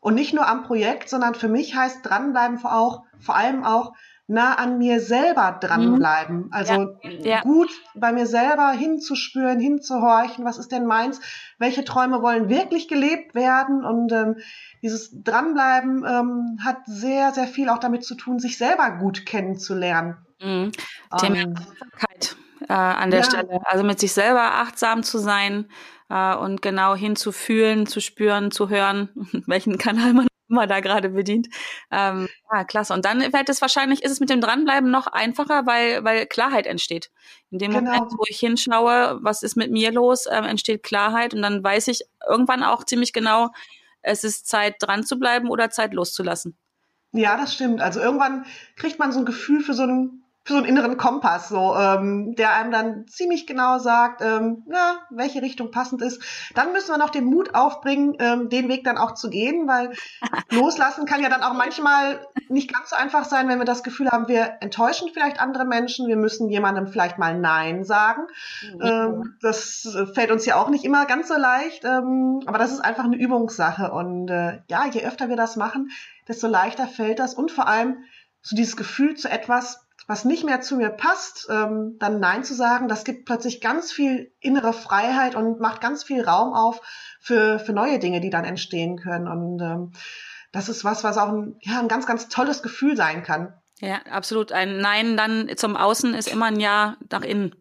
und nicht nur am Projekt, sondern für mich heißt dranbleiben auch, vor allem auch, nah an mir selber dranbleiben. Mhm. Also ja, gut bei mir selber hinzuspüren, hinzuhorchen, was ist denn meins, welche Träume wollen wirklich gelebt werden und ähm, dieses Dranbleiben ähm, hat sehr, sehr viel auch damit zu tun, sich selber gut kennenzulernen. Mhm. Thema ähm, Achtsamkeit äh, an der ja. Stelle. Also mit sich selber achtsam zu sein äh, und genau hinzufühlen, zu spüren, zu hören, welchen Kanal man immer da gerade bedient. Ähm, ja, klasse. Und dann wird es wahrscheinlich, ist es mit dem Dranbleiben noch einfacher, weil, weil Klarheit entsteht. In dem genau. Moment, wo ich hinschaue, was ist mit mir los, ähm, entsteht Klarheit und dann weiß ich irgendwann auch ziemlich genau, es ist Zeit dran zu bleiben oder Zeit loszulassen. Ja, das stimmt. Also irgendwann kriegt man so ein Gefühl für so einen so einen inneren Kompass, so, ähm, der einem dann ziemlich genau sagt, ähm, na, welche Richtung passend ist. Dann müssen wir noch den Mut aufbringen, ähm, den Weg dann auch zu gehen, weil loslassen kann ja dann auch manchmal nicht ganz so einfach sein, wenn wir das Gefühl haben, wir enttäuschen vielleicht andere Menschen, wir müssen jemandem vielleicht mal Nein sagen. Mhm. Ähm, das fällt uns ja auch nicht immer ganz so leicht, ähm, aber das ist einfach eine Übungssache. Und äh, ja, je öfter wir das machen, desto leichter fällt das und vor allem so dieses Gefühl zu etwas, was nicht mehr zu mir passt, ähm, dann Nein zu sagen, das gibt plötzlich ganz viel innere Freiheit und macht ganz viel Raum auf für, für neue Dinge, die dann entstehen können. Und ähm, das ist was, was auch ein, ja, ein ganz, ganz tolles Gefühl sein kann. Ja, absolut. Ein Nein dann zum Außen ist immer ein Ja nach innen.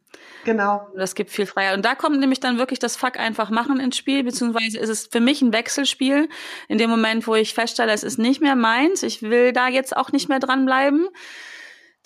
Genau. Das gibt viel Freiheit. Und da kommt nämlich dann wirklich das Fuck einfach machen ins Spiel, beziehungsweise ist es für mich ein Wechselspiel. In dem Moment, wo ich feststelle, es ist nicht mehr meins, ich will da jetzt auch nicht mehr dranbleiben,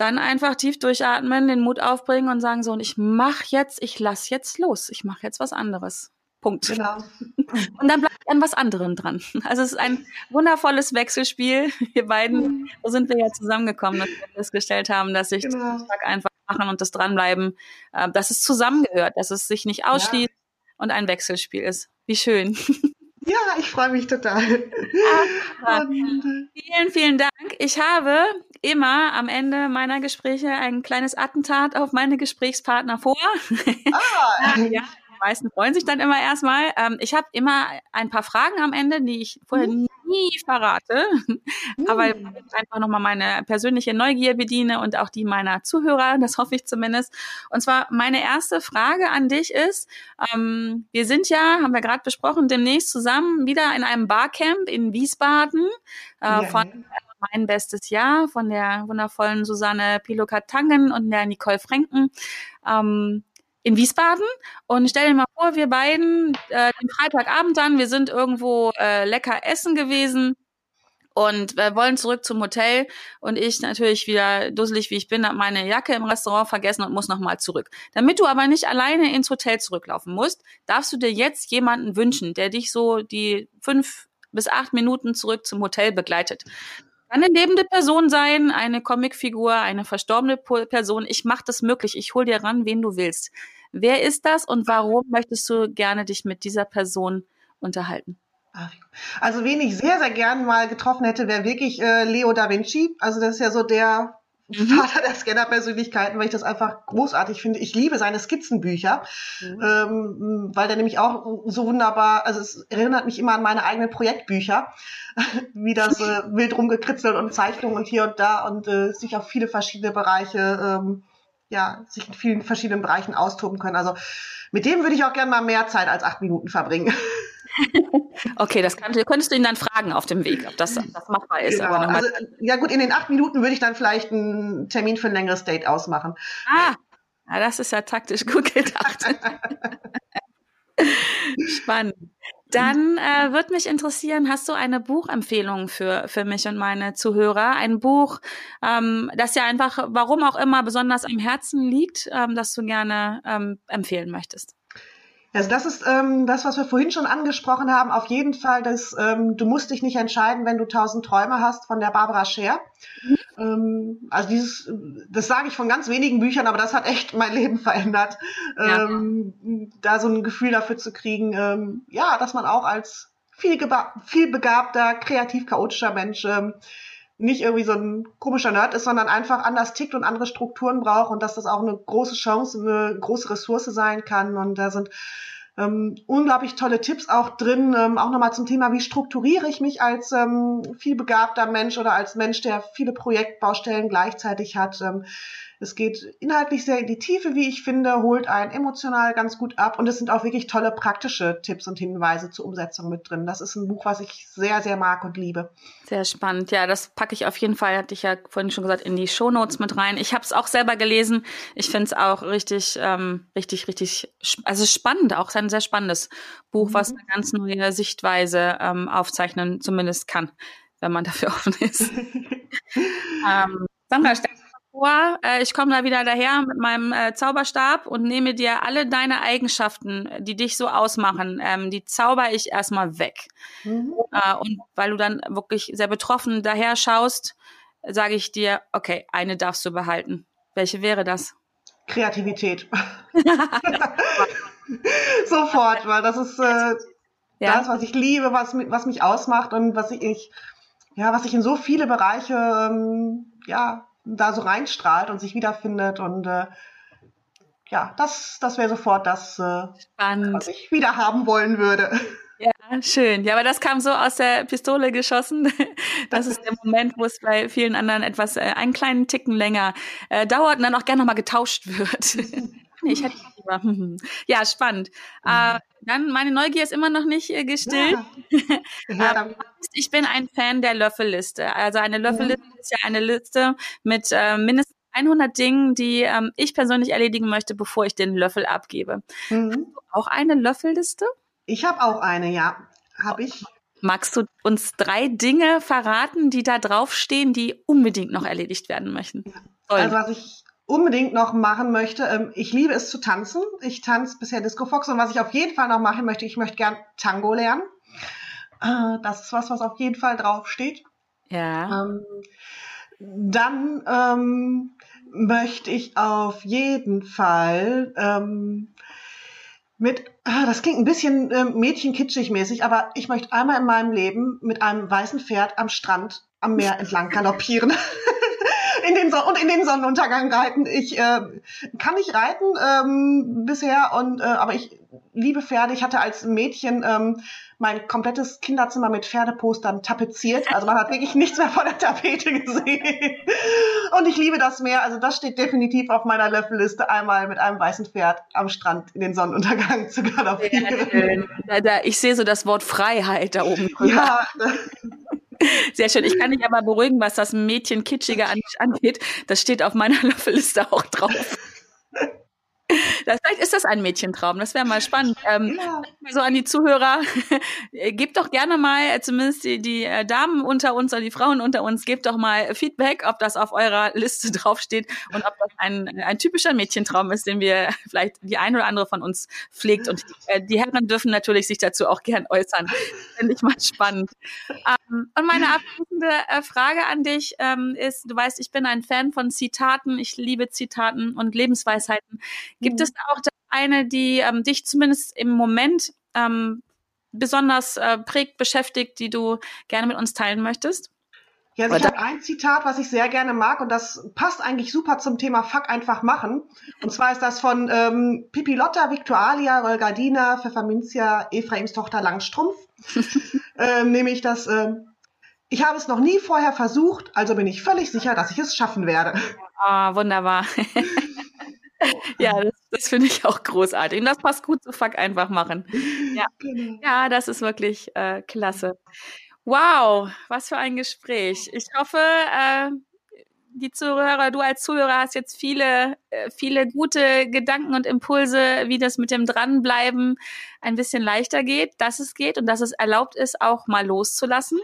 dann einfach tief durchatmen, den Mut aufbringen und sagen so, und ich mach jetzt, ich lass jetzt los, ich mache jetzt was anderes. Punkt. Genau. Und dann bleibt an was anderem dran. Also es ist ein wundervolles Wechselspiel. Wir beiden, so sind wir ja zusammengekommen, dass wir festgestellt haben, dass sich genau. das einfach machen und das dranbleiben, äh, dass es zusammengehört, dass es sich nicht ausschließt ja. und ein Wechselspiel ist. Wie schön. Ja, ich freue mich total. Und, vielen, vielen Dank. Ich habe immer am Ende meiner Gespräche ein kleines Attentat auf meine Gesprächspartner vor. Ah. ja, meisten freuen sich dann immer erstmal. Ähm, ich habe immer ein paar Fragen am Ende, die ich vorher mhm. nie verrate, mhm. aber einfach nochmal meine persönliche Neugier bediene und auch die meiner Zuhörer, das hoffe ich zumindest. Und zwar meine erste Frage an dich ist, ähm, wir sind ja, haben wir gerade besprochen, demnächst zusammen wieder in einem Barcamp in Wiesbaden äh, ja. von mein bestes Jahr von der wundervollen Susanne Pilokat-Tangen und der Nicole Franken ähm, in Wiesbaden. Und stell dir mal vor, wir beiden äh, den Freitagabend dann, wir sind irgendwo äh, lecker essen gewesen und wir wollen zurück zum Hotel und ich natürlich wieder dusselig wie ich bin, habe meine Jacke im Restaurant vergessen und muss nochmal zurück. Damit du aber nicht alleine ins Hotel zurücklaufen musst, darfst du dir jetzt jemanden wünschen, der dich so die fünf bis acht Minuten zurück zum Hotel begleitet. Kann eine lebende Person sein, eine Comicfigur, eine verstorbene Person. Ich mache das möglich. Ich hol dir ran, wen du willst. Wer ist das und warum möchtest du gerne dich mit dieser Person unterhalten? Also wen ich sehr, sehr gern mal getroffen hätte, wäre wirklich äh, Leo da Vinci. Also das ist ja so der. Vater der Scanner-Persönlichkeiten, weil ich das einfach großartig finde. Ich liebe seine Skizzenbücher, mhm. ähm, weil der nämlich auch so wunderbar, also es erinnert mich immer an meine eigenen Projektbücher, wie das äh, wild rumgekritzelt und Zeichnungen und hier und da und äh, sich auf viele verschiedene Bereiche, ähm, ja, sich in vielen verschiedenen Bereichen austoben können. Also mit dem würde ich auch gerne mal mehr Zeit als acht Minuten verbringen. okay, das kann, könntest du ihn dann fragen auf dem Weg, ob das, das machbar ist. Genau. Also, ja gut, in den acht Minuten würde ich dann vielleicht einen Termin für ein längeres Date ausmachen. Ah, ja, das ist ja taktisch gut gedacht. Spannend. Dann äh, würde mich interessieren, hast du eine Buchempfehlung für, für mich und meine Zuhörer? Ein Buch, ähm, das dir einfach, warum auch immer, besonders am Herzen liegt, ähm, das du gerne ähm, empfehlen möchtest? Also das ist ähm, das, was wir vorhin schon angesprochen haben. Auf jeden Fall, dass ähm, du musst dich nicht entscheiden, wenn du tausend Träume hast, von der Barbara Scher. Mhm. Ähm, also dieses, das sage ich von ganz wenigen Büchern, aber das hat echt mein Leben verändert. Ja. Ähm, da so ein Gefühl dafür zu kriegen, ähm, ja, dass man auch als viel, viel begabter, kreativ chaotischer Mensch ähm, nicht irgendwie so ein komischer Nerd ist, sondern einfach anders tickt und andere Strukturen braucht und dass das auch eine große Chance, eine große Ressource sein kann. Und da sind ähm, unglaublich tolle Tipps auch drin, ähm, auch nochmal zum Thema, wie strukturiere ich mich als ähm, vielbegabter Mensch oder als Mensch, der viele Projektbaustellen gleichzeitig hat. Ähm, es geht inhaltlich sehr in die Tiefe, wie ich finde, holt einen emotional ganz gut ab und es sind auch wirklich tolle praktische Tipps und Hinweise zur Umsetzung mit drin. Das ist ein Buch, was ich sehr, sehr mag und liebe. Sehr spannend. Ja, das packe ich auf jeden Fall, hatte ich ja vorhin schon gesagt, in die Shownotes mit rein. Ich habe es auch selber gelesen. Ich finde es auch richtig, ähm, richtig, richtig, also spannend, auch ein sehr spannendes Buch, mhm. was eine ganz neue Sichtweise ähm, aufzeichnen zumindest kann, wenn man dafür offen ist. ähm, Sandra, stell vor, äh, ich komme da wieder daher mit meinem äh, Zauberstab und nehme dir alle deine Eigenschaften, die dich so ausmachen, ähm, die zauber ich erstmal weg. Mhm. Äh, und weil du dann wirklich sehr betroffen daher schaust, sage ich dir, okay, eine darfst du behalten. Welche wäre das? Kreativität. Sofort, weil das ist äh, ja. das, was ich liebe, was, was mich ausmacht und was ich, ja, was ich in so viele Bereiche ähm, ja, da so reinstrahlt und sich wiederfindet und äh, ja, das, das wäre sofort das, äh, was ich wieder haben wollen würde. Ja, schön. Ja, aber das kam so aus der Pistole geschossen. Das ist der Moment, wo es bei vielen anderen etwas, äh, einen kleinen Ticken länger äh, dauert und dann auch gerne nochmal getauscht wird. ich hätte lieber. Ja, spannend. Mhm. Äh, dann, meine Neugier ist immer noch nicht äh, gestillt. Ja. ähm, ich bin ein Fan der Löffelliste. Also eine Löffelliste mhm. ist ja eine Liste mit äh, mindestens 100 Dingen, die ähm, ich persönlich erledigen möchte, bevor ich den Löffel abgebe. Mhm. Hast du auch eine Löffelliste? Ich habe auch eine, ja. Habe ich. Magst du uns drei Dinge verraten, die da draufstehen, die unbedingt noch erledigt werden möchten? Also was ich unbedingt noch machen möchte. Ähm, ich liebe es zu tanzen. Ich tanze bisher Disco Fox und was ich auf jeden Fall noch machen möchte, ich möchte gern Tango lernen. Äh, das ist was, was auf jeden Fall draufsteht. Ja. Ähm, dann ähm, möchte ich auf jeden Fall ähm, mit, ah, das klingt ein bisschen ähm, mädchenkitschig mäßig, aber ich möchte einmal in meinem Leben mit einem weißen Pferd am Strand am Meer entlang galoppieren. In den Son und in den Sonnenuntergang reiten. Ich äh, kann nicht reiten ähm, bisher und äh, aber ich liebe Pferde. Ich hatte als Mädchen ähm, mein komplettes Kinderzimmer mit Pferdepostern tapeziert. Also man hat wirklich nichts mehr von der Tapete gesehen. Und ich liebe das Meer. Also das steht definitiv auf meiner Löffelliste, einmal mit einem weißen Pferd am Strand in den Sonnenuntergang zu galoppieren. Ja, ich sehe so das Wort Freiheit da oben. Ja. Sehr schön. Ich kann dich aber beruhigen, was das Mädchen Kitschiger angeht. Das steht auf meiner Löffelliste auch drauf. Das, vielleicht ist das ein Mädchentraum. Das wäre mal spannend. Ähm, ja. So an die Zuhörer, gebt doch gerne mal, äh, zumindest die, die äh, Damen unter uns oder die Frauen unter uns, gebt doch mal Feedback, ob das auf eurer Liste draufsteht und ob das ein, ein typischer Mädchentraum ist, den wir vielleicht die ein oder andere von uns pflegt. Und äh, die Herren dürfen natürlich sich dazu auch gern äußern. Finde ich mal spannend. Ähm, und meine abschließende äh, Frage an dich ähm, ist, du weißt, ich bin ein Fan von Zitaten. Ich liebe Zitaten und Lebensweisheiten. Gibt es es auch eine, die ähm, dich zumindest im Moment ähm, besonders äh, prägt, beschäftigt, die du gerne mit uns teilen möchtest? Ja, also ich habe ein Zitat, was ich sehr gerne mag und das passt eigentlich super zum Thema Fuck einfach machen. Und zwar ist das von ähm, Pippi Lotta, Victualia, Rolgardina, Pfefferminzia, Ephraims Tochter Langstrumpf. ähm, nämlich das, äh, ich habe es noch nie vorher versucht, also bin ich völlig sicher, dass ich es schaffen werde. Ah, wunderbar. ja, das, finde ich auch großartig. Und das passt gut zu Fuck einfach machen. Ja, genau. ja das ist wirklich äh, klasse. Wow, was für ein Gespräch. Ich hoffe, äh, die Zuhörer, du als Zuhörer hast jetzt viele, äh, viele gute Gedanken und Impulse, wie das mit dem Dranbleiben ein bisschen leichter geht, dass es geht und dass es erlaubt ist, auch mal loszulassen.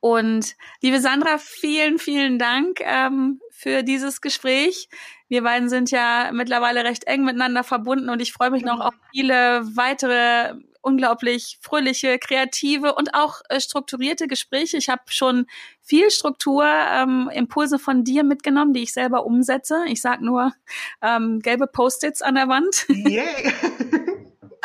Und liebe Sandra, vielen, vielen Dank ähm, für dieses Gespräch. Wir beiden sind ja mittlerweile recht eng miteinander verbunden und ich freue mich noch auf viele weitere unglaublich fröhliche, kreative und auch äh, strukturierte Gespräche. Ich habe schon viel Struktur, ähm, Impulse von dir mitgenommen, die ich selber umsetze. Ich sag nur ähm, gelbe Post-its an der Wand. Yeah.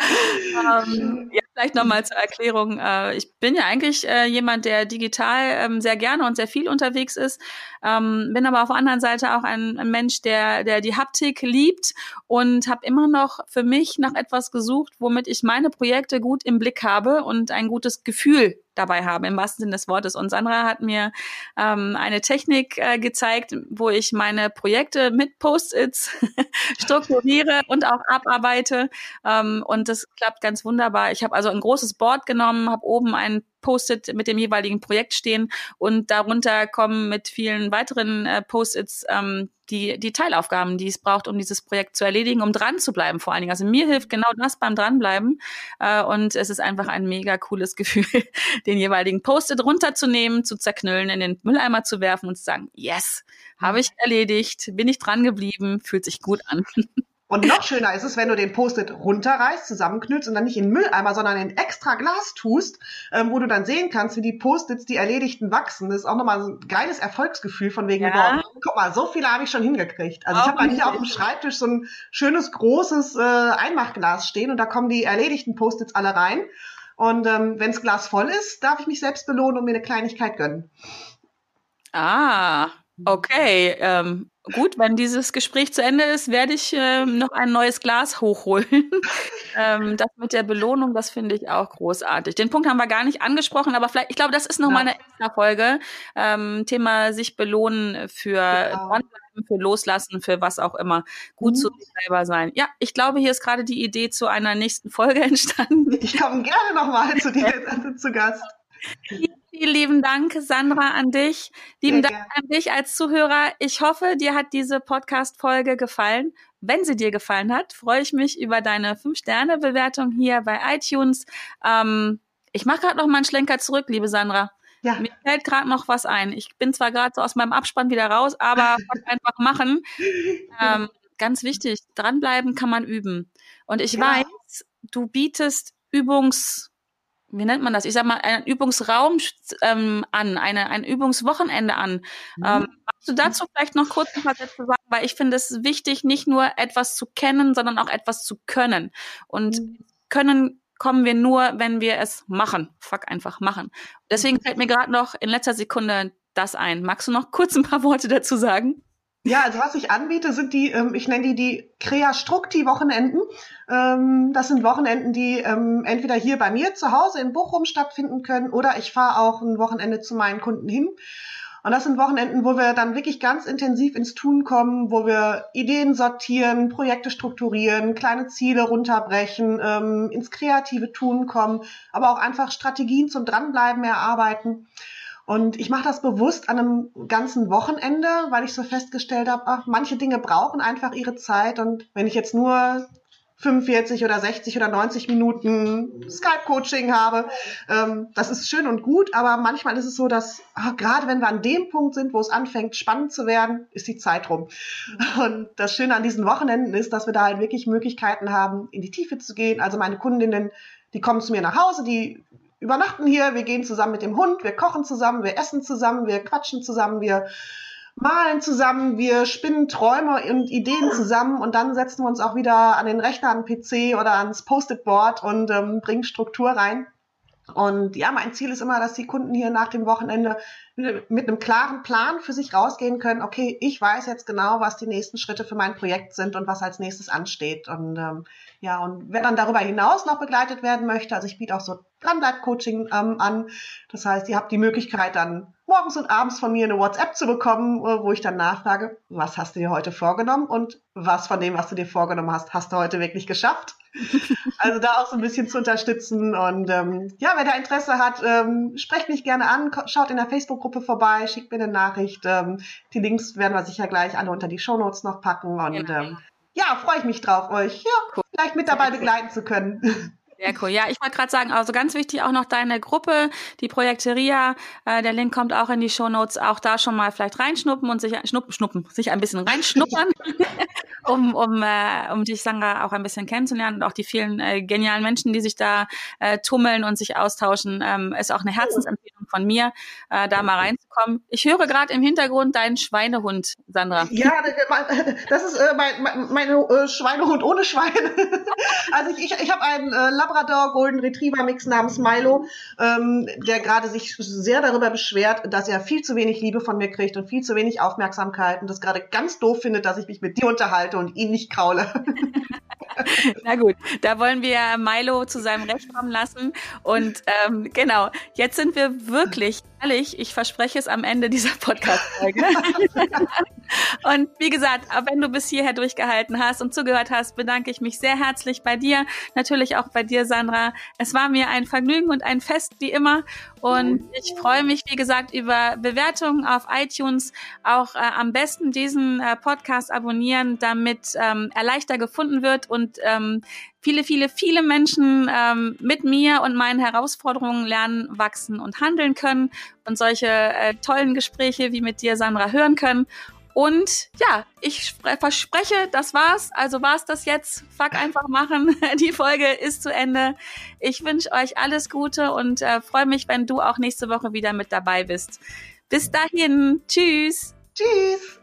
ähm, ja, vielleicht nochmal zur Erklärung. Äh, ich bin ja eigentlich äh, jemand, der digital ähm, sehr gerne und sehr viel unterwegs ist, ähm, bin aber auf der anderen Seite auch ein, Mensch, der, der die Haptik liebt und habe immer noch für mich nach etwas gesucht, womit ich meine Projekte gut im Blick habe und ein gutes Gefühl dabei habe, im wahrsten Sinne des Wortes. Und Sandra hat mir ähm, eine Technik äh, gezeigt, wo ich meine Projekte mit Post-its strukturiere und auch abarbeite. Ähm, und das klappt ganz wunderbar. Ich habe also ein großes Board genommen, habe oben ein Post-it mit dem jeweiligen Projekt stehen und darunter kommen mit vielen weiteren äh, Post-its ähm, die, die Teilaufgaben, die es braucht, um dieses Projekt zu erledigen, um dran zu bleiben vor allen Dingen. Also mir hilft genau das beim Dranbleiben äh, und es ist einfach ein mega cooles Gefühl, den jeweiligen Post-it runterzunehmen, zu zerknüllen, in den Mülleimer zu werfen und zu sagen, yes, habe ich erledigt, bin ich dran geblieben, fühlt sich gut an. Und noch schöner ist es, wenn du den Post-it runterreißt, zusammenknüllst und dann nicht in Mülleimer, sondern in extra Glas tust, ähm, wo du dann sehen kannst, wie die Post-its, die erledigten, wachsen. Das ist auch nochmal so ein geiles Erfolgsgefühl von wegen, ja. boah, guck mal, so viele habe ich schon hingekriegt. Also auch ich habe bei mir auf dem Schreibtisch so ein schönes, großes äh, Einmachglas stehen und da kommen die erledigten Post-its alle rein. Und ähm, wenn das Glas voll ist, darf ich mich selbst belohnen und mir eine Kleinigkeit gönnen. Ah, okay. Ähm, Gut, wenn dieses Gespräch zu Ende ist, werde ich äh, noch ein neues Glas hochholen. ähm, das mit der Belohnung, das finde ich auch großartig. Den Punkt haben wir gar nicht angesprochen, aber vielleicht, ich glaube, das ist noch ja. eine extra Folge. Ähm, Thema sich belohnen für genau. für loslassen, für was auch immer. Gut mhm. zu sich selber sein. Ja, ich glaube, hier ist gerade die Idee zu einer nächsten Folge entstanden. Ich komme gerne noch mal zu dir zu Gast. Vielen lieben Dank, Sandra, an dich. Lieben Sehr Dank an dich als Zuhörer. Ich hoffe, dir hat diese Podcast-Folge gefallen. Wenn sie dir gefallen hat, freue ich mich über deine 5-Sterne-Bewertung hier bei iTunes. Ähm, ich mache gerade noch mal einen Schlenker zurück, liebe Sandra. Ja. Mir fällt gerade noch was ein. Ich bin zwar gerade so aus meinem Abspann wieder raus, aber einfach machen. Ähm, ganz wichtig, dranbleiben kann man üben. Und ich ja. weiß, du bietest Übungs wie nennt man das? Ich sag mal, einen Übungsraum ähm, an, eine, ein Übungswochenende an. Mhm. Ähm, magst du dazu vielleicht noch kurz ein paar Sätze sagen? Weil ich finde es wichtig, nicht nur etwas zu kennen, sondern auch etwas zu können. Und mhm. können kommen wir nur, wenn wir es machen. Fuck, einfach machen. Deswegen fällt mir gerade noch in letzter Sekunde das ein. Magst du noch kurz ein paar Worte dazu sagen? Ja, also was ich anbiete, sind die, ähm, ich nenne die die Crea-Strukti-Wochenenden. Ähm, das sind Wochenenden, die ähm, entweder hier bei mir zu Hause in Bochum stattfinden können oder ich fahre auch ein Wochenende zu meinen Kunden hin. Und das sind Wochenenden, wo wir dann wirklich ganz intensiv ins Tun kommen, wo wir Ideen sortieren, Projekte strukturieren, kleine Ziele runterbrechen, ähm, ins kreative Tun kommen, aber auch einfach Strategien zum Dranbleiben erarbeiten. Und ich mache das bewusst an einem ganzen Wochenende, weil ich so festgestellt habe, manche Dinge brauchen einfach ihre Zeit. Und wenn ich jetzt nur 45 oder 60 oder 90 Minuten Skype-Coaching habe. Ähm, das ist schön und gut, aber manchmal ist es so, dass ach, gerade wenn wir an dem Punkt sind, wo es anfängt spannend zu werden, ist die Zeit rum. Und das Schöne an diesen Wochenenden ist, dass wir da halt wirklich Möglichkeiten haben, in die Tiefe zu gehen. Also meine Kundinnen, die kommen zu mir nach Hause, die übernachten hier, wir gehen zusammen mit dem Hund, wir kochen zusammen, wir essen zusammen, wir quatschen zusammen, wir malen zusammen, wir spinnen Träume und Ideen zusammen und dann setzen wir uns auch wieder an den Rechner, an den PC oder ans Post-it-Board und ähm, bringen Struktur rein. Und ja, mein Ziel ist immer, dass die Kunden hier nach dem Wochenende mit einem klaren Plan für sich rausgehen können. Okay, ich weiß jetzt genau, was die nächsten Schritte für mein Projekt sind und was als nächstes ansteht. Und ähm, ja, und wer dann darüber hinaus noch begleitet werden möchte, also ich biete auch so Dranbleib-Coaching ähm, an. Das heißt, ihr habt die Möglichkeit dann morgens und abends von mir eine WhatsApp zu bekommen, äh, wo ich dann nachfrage, was hast du dir heute vorgenommen und was von dem, was du dir vorgenommen hast, hast du heute wirklich geschafft? Also da auch so ein bisschen zu unterstützen. Und ähm, ja, wer da Interesse hat, ähm, sprecht mich gerne an, schaut in der Facebook-Gruppe vorbei, schickt mir eine Nachricht. Ähm, die Links werden wir sicher gleich alle unter die Shownotes noch packen. Und ja, ähm, ja freue ich mich drauf, euch ja, cool. vielleicht mit dabei begleiten zu können. Sehr cool. Ja, ich wollte gerade sagen, also ganz wichtig auch noch deine Gruppe, die Projekteria. Äh, der Link kommt auch in die Show Notes. Auch da schon mal vielleicht reinschnuppen und sich schnuppen, schnuppen, sich ein bisschen reinschnuppern, um um äh, um dich Sandra auch ein bisschen kennenzulernen und auch die vielen äh, genialen Menschen, die sich da äh, tummeln und sich austauschen, ähm, ist auch eine Herzensempfehlung von mir, äh, da mal reinzukommen. Ich höre gerade im Hintergrund deinen Schweinehund, Sandra. Ja, das ist äh, mein, mein, mein äh, Schweinehund ohne Schweine. also ich ich, ich habe einen äh, Labrador Golden Retriever Mix namens Milo, ähm, der gerade sich sehr darüber beschwert, dass er viel zu wenig Liebe von mir kriegt und viel zu wenig Aufmerksamkeit und das gerade ganz doof findet, dass ich mich mit dir unterhalte und ihn nicht kraule. Na gut, da wollen wir Milo zu seinem Recht kommen lassen. Und ähm, genau, jetzt sind wir wirklich, ehrlich, ich verspreche es am Ende dieser Podcast-Folge. und wie gesagt, wenn du bis hierher durchgehalten hast und zugehört hast, bedanke ich mich sehr herzlich bei dir, natürlich auch bei dir, Sandra. Es war mir ein Vergnügen und ein Fest wie immer. Und ich freue mich, wie gesagt, über Bewertungen auf iTunes. Auch äh, am besten diesen äh, Podcast abonnieren, damit ähm, er leichter gefunden wird und ähm, viele, viele, viele Menschen ähm, mit mir und meinen Herausforderungen lernen, wachsen und handeln können und solche äh, tollen Gespräche wie mit dir, Sandra, hören können. Und ja, ich verspreche, das war's. Also war's das jetzt. Fuck einfach machen. Die Folge ist zu Ende. Ich wünsche euch alles Gute und äh, freue mich, wenn du auch nächste Woche wieder mit dabei bist. Bis dahin. Tschüss. Tschüss.